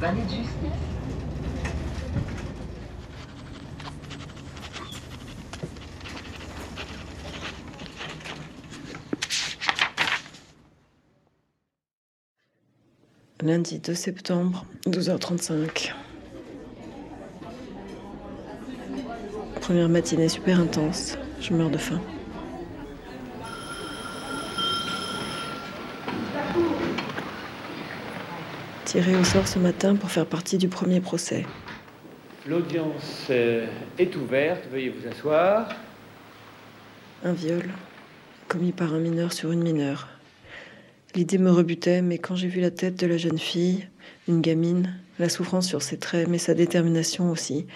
palais de justice. Lundi 2 septembre, 12h35. Première matinée super intense. Je meurs de faim. Tiré au sort ce matin pour faire partie du premier procès. L'audience euh, est ouverte, veuillez vous asseoir. Un viol commis par un mineur sur une mineure. L'idée me rebutait, mais quand j'ai vu la tête de la jeune fille, une gamine, la souffrance sur ses traits, mais sa détermination aussi,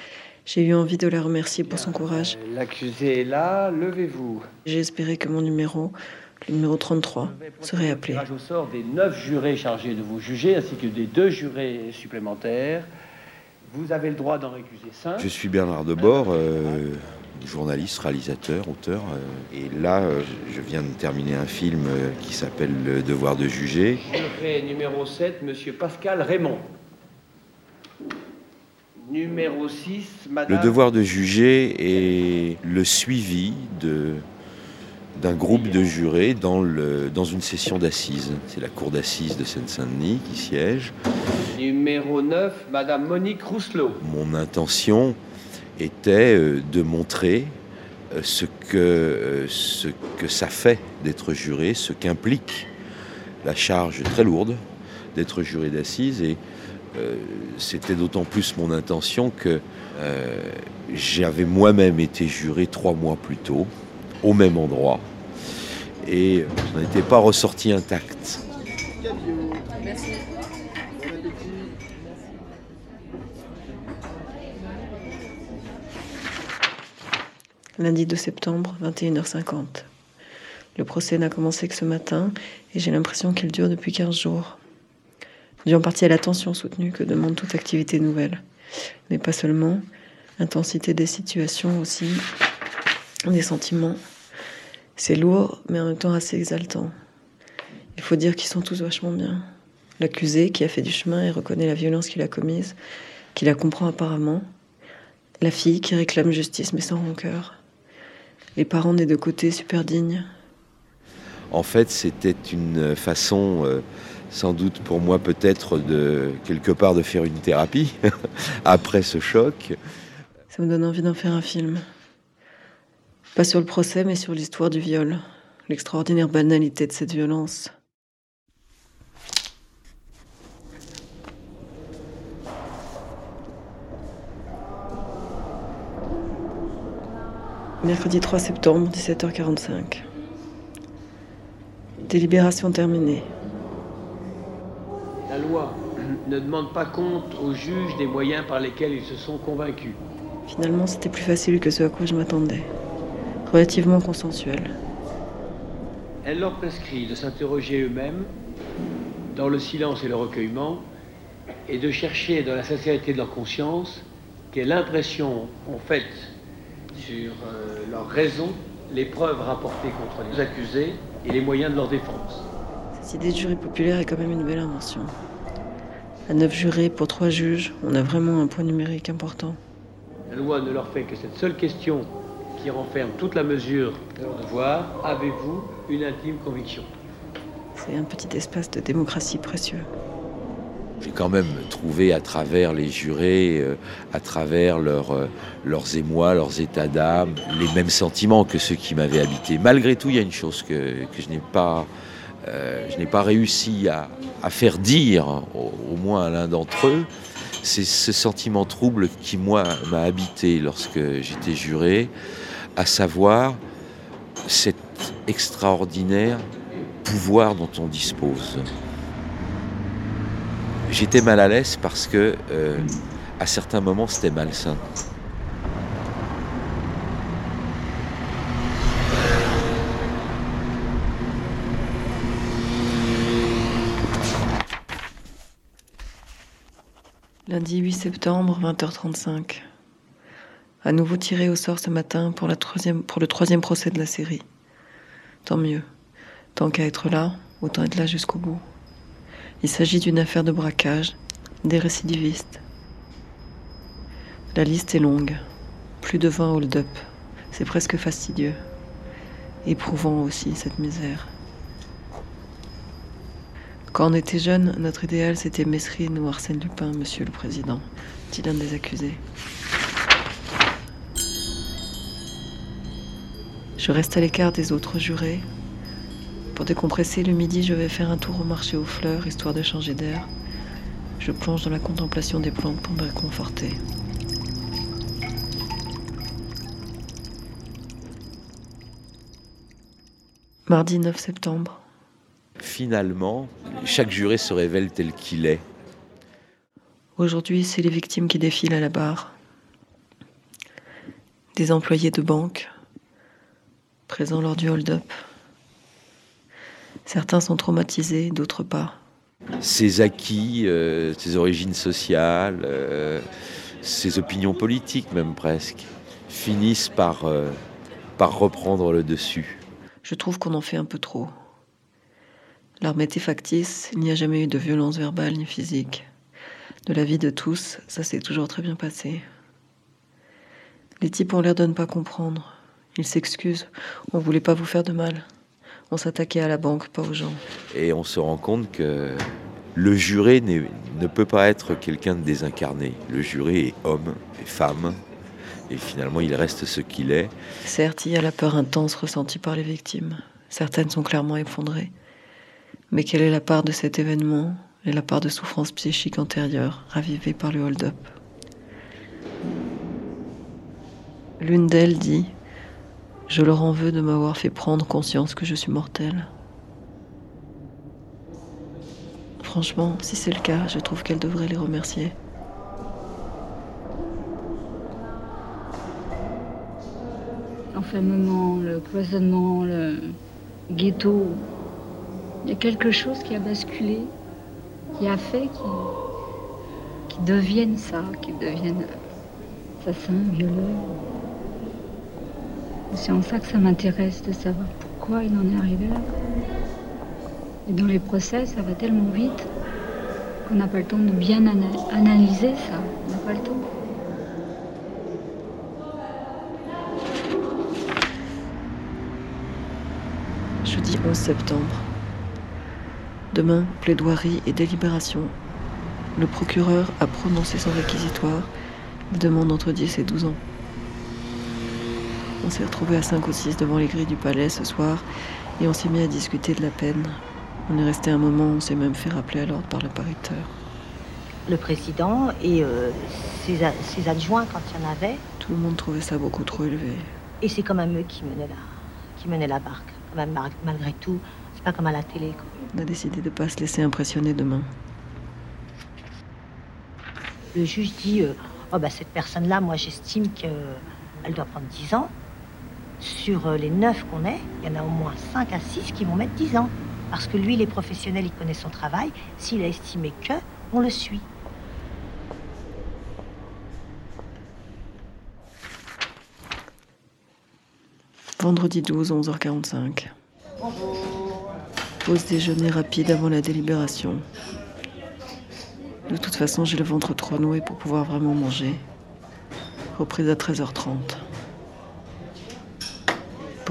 j'ai eu envie de la remercier pour son courage. Euh, L'accusé est là, levez-vous. J'ai espéré que mon numéro, le numéro 33, serait appelé. Tirage au sort des neuf jurés chargés de vous juger, ainsi que des deux jurés supplémentaires. Vous avez le droit d'en récuser cinq. Je suis Bernard Debord, euh, journaliste, réalisateur, auteur. euh, et là, euh, je viens de terminer un film euh, qui s'appelle Le devoir de juger. Juré numéro 7, Monsieur Pascal Raymond. Numéro 6, Madame... Le devoir de juger est le suivi de d'un groupe de jurés dans, le, dans une session d'assises. C'est la cour d'assises de Seine-Saint-Denis qui siège. Numéro 9, Madame Monique Rousselot. Mon intention était euh, de montrer euh, ce que, euh, ce que ça fait d'être juré, ce qu'implique la charge très lourde d'être juré d'assises. Et euh, c'était d'autant plus mon intention que euh, j'avais moi-même été juré trois mois plus tôt, au même endroit, et je n'en étais pas ressorti intact. Lundi 2 septembre, 21h50. Le procès n'a commencé que ce matin et j'ai l'impression qu'il dure depuis 15 jours. Dû en partie à l'attention soutenue que demande toute activité nouvelle. Mais pas seulement, intensité des situations aussi, des sentiments. C'est lourd, mais en même temps assez exaltant. Il faut dire qu'ils sont tous vachement bien. L'accusé qui a fait du chemin et reconnaît la violence qu'il a commise, qui la comprend apparemment. La fille qui réclame justice mais sans rancœur. Les parents des deux côtés super dignes. En fait, c'était une façon, euh, sans doute pour moi peut-être, de quelque part de faire une thérapie après ce choc. Ça me donne envie d'en faire un film. Pas sur le procès, mais sur l'histoire du viol. L'extraordinaire banalité de cette violence. Mercredi 3 septembre, 17h45. Délibération terminée. La loi ne demande pas compte aux juges des moyens par lesquels ils se sont convaincus. Finalement, c'était plus facile que ce à quoi je m'attendais. Relativement consensuel. Elle leur prescrit de s'interroger eux-mêmes dans le silence et le recueillement et de chercher dans la sincérité de leur conscience quelle impression ont faite sur euh, leur raison les preuves rapportées contre les accusés et les moyens de leur défense. Cette idée de jury populaire est quand même une belle invention. À neuf jurés pour trois juges, on a vraiment un point numérique important. La loi ne leur fait que cette seule question qui renferme toute la mesure de leur devoir. Avez-vous une intime conviction? C'est un petit espace de démocratie précieux. J'ai quand même trouvé à travers les jurés, euh, à travers leur, euh, leurs émois, leurs états d'âme, les mêmes sentiments que ceux qui m'avaient habité. Malgré tout, il y a une chose que, que je n'ai pas, euh, je n'ai pas réussi à, à faire dire, au, au moins à l'un d'entre eux, c'est ce sentiment trouble qui, moi, m'a habité lorsque j'étais juré, à savoir cet extraordinaire pouvoir dont on dispose. J'étais mal à l'aise parce que, euh, à certains moments, c'était malsain. Lundi 8 septembre, 20h35. À nouveau tiré au sort ce matin pour, la troisième, le troisième procès de la série. Tant mieux. Tant qu'à être là, autant être là jusqu'au bout. Il s'agit d'une affaire de braquage, des récidivistes. La liste est longue. Plus de 20 hold-up. C'est presque fastidieux. Éprouvant aussi cette misère. Quand on était jeune, notre idéal c'était Messrine ou Arsène Lupin, monsieur le président, dit l'un des accusés. Je reste à l'écart des autres jurés. Pour décompresser le midi, je vais faire un tour au marché aux fleurs, histoire de changer d'air. Je plonge dans la contemplation des plantes pour me réconforter. Mardi 9 septembre. Finalement, chaque juré se révèle tel qu'il est. Aujourd'hui, c'est les victimes qui défilent à la barre. Des employés de banque, présents lors du hold-up. Certains sont traumatisés, d'autres pas. Ses acquis, euh, ses origines sociales, euh, ses opinions politiques même presque, finissent par, euh, par reprendre le dessus. Je trouve qu'on en fait un peu trop. L'arme était factice, il n'y a jamais eu de violence verbale ni physique. De la vie de tous, ça s'est toujours très bien passé. Les types ont l'air de ne pas comprendre. Ils s'excusent. On voulait pas vous faire de mal. On s'attaquait à la banque, pas aux gens. Et on se rend compte que le juré ne peut pas être quelqu'un de désincarné. Le juré est homme et femme. Et finalement, il reste ce qu'il est. Certes, il y a la peur intense ressentie par les victimes. Certaines sont clairement effondrées. Mais quelle est la part de cet événement et la part de souffrance psychique antérieure, ravivée par le hold-up? L'une d'elles dit Je leur en veux de m'avoir fait prendre conscience que je suis mortelle. Franchement, si c'est le cas, je trouve qu'elle devrait les remercier. L'enfermement, le cloisonnement, le ghetto, il y a quelque chose qui a basculé, qui a fait qu'ils deviennent ça, qu'ils deviennent assassins, violeurs. C'est en ça que ça m'intéresse de savoir pourquoi il en est arrivé là. Et dans les procès, ça va tellement vite qu'on n'a pas le temps de bien analyser ça. On n'a pas le temps. Jeudi 11 septembre. Demain, plaidoirie et délibération. Le procureur a prononcé son réquisitoire. Il demande entre 10 et 12 ans. On s'est retrouvés à 5 ou 6 devant les grilles du palais ce soir et on s'est mis à discuter de la peine. On est resté un moment, on s'est même fait rappeler à l'ordre par l'appariteur. Le président et euh, ses, ses, adjoints quand il y en avait. Tout le monde trouvait ça beaucoup trop élevé. Et c'est quand même eux qui menaient la, qui menaient la barque. Quand même, malgré tout, c'est pas comme à la télé. Quoi. On a décidé de ne pas se laisser impressionner demain. Le juge dit euh, oh bah, cette personne-là, moi j'estime qu'elle doit prendre 10 ans. Sur euh, les 9 qu'on est, il y en a au moins 5 à 6 qui vont mettre 10 ans. Parce que lui, les professionnels, il connaît son travail. S'il a estimé que, on le suit. Vendredi 12, 11h45. Pause déjeuner rapide avant la délibération. De toute façon, j'ai le ventre trop noué pour pouvoir vraiment manger. Reprise à 13h30.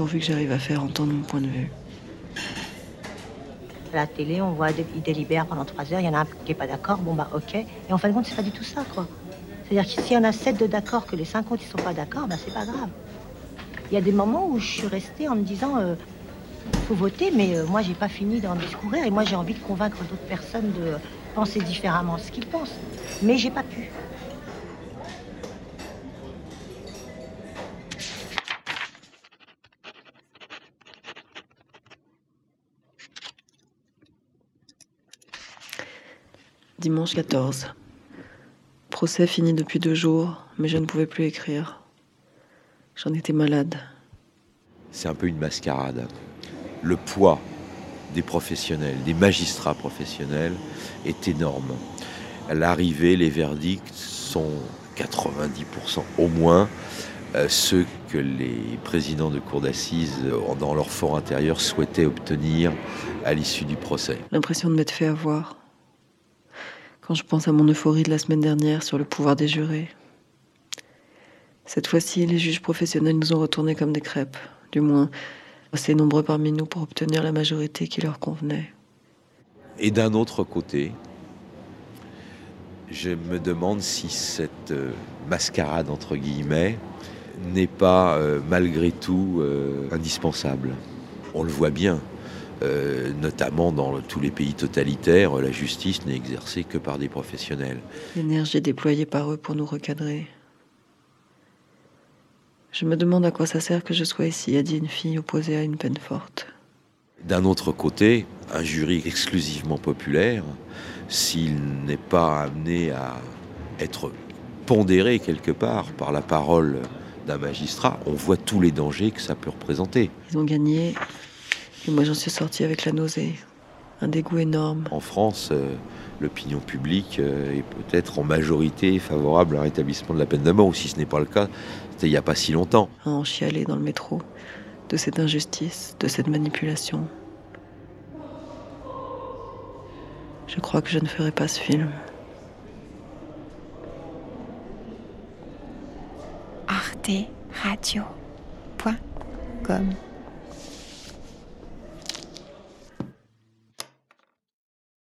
Pourvu que j'arrive à faire entendre mon point de vue. À la télé, on voit, ils délibèrent pendant 3 heures, il y en a un qui n'est pas d'accord, bon bah ok. Et en fin de compte, c'est pas du tout ça, quoi. C'est-à-dire que s'il y en a 7 de d'accord, que les 5 autres, ils sont pas d'accord, bah c'est pas grave. Il y a des moments où je suis restée en me disant, euh, faut voter, mais euh, moi, j'ai pas fini d'en discourir et moi, j'ai envie de convaincre d'autres personnes de penser différemment ce qu'ils pensent. Mais j'ai pas pu. Dimanche 14. Procès fini depuis deux jours, mais je ne pouvais plus écrire. J'en étais malade. C'est un peu une mascarade le poids des professionnels, des magistrats professionnels est énorme. À l'arrivée, les verdicts sont 90% au moins euh, ceux que les présidents de cour d'assises, euh, dans leur fort intérieur, souhaitaient obtenir à l'issue du procès. L'impression de m'être fait avoir. Quand je pense à mon euphorie de la semaine dernière sur le pouvoir des jurés. Cette fois-ci, les juges professionnels nous ont retournés comme des crêpes, du moins assez nombreux parmi nous pour obtenir la majorité qui leur convenait. Et d'un autre côté, je me demande si cette euh, mascarade, entre guillemets, n'est pas euh, malgré tout euh, indispensable. On le voit bien, notamment dans tous les pays totalitaires, la justice n'est exercée que par des professionnels. L'énergie déployée par eux pour nous recadrer. Je me demande à quoi ça sert que je sois ici, a dit une fille opposée à une peine forte. D'un autre côté, un jury exclusivement populaire, s'il n'est pas amené à être pondéré quelque part par la parole d'un magistrat, on voit tous les dangers que ça peut représenter. Ils ont gagné, et moi j'en suis sorti avec la nausée, un dégoût énorme. En France, euh, l'opinion publique euh, est peut-être en majorité favorable à un rétablissement de la peine de mort, ou si ce n'est pas le cas, c'était il n'y a pas si longtemps. À en chialer dans le métro, de cette injustice, de cette manipulation. Je crois que je ne ferai pas ce film. arteradio.com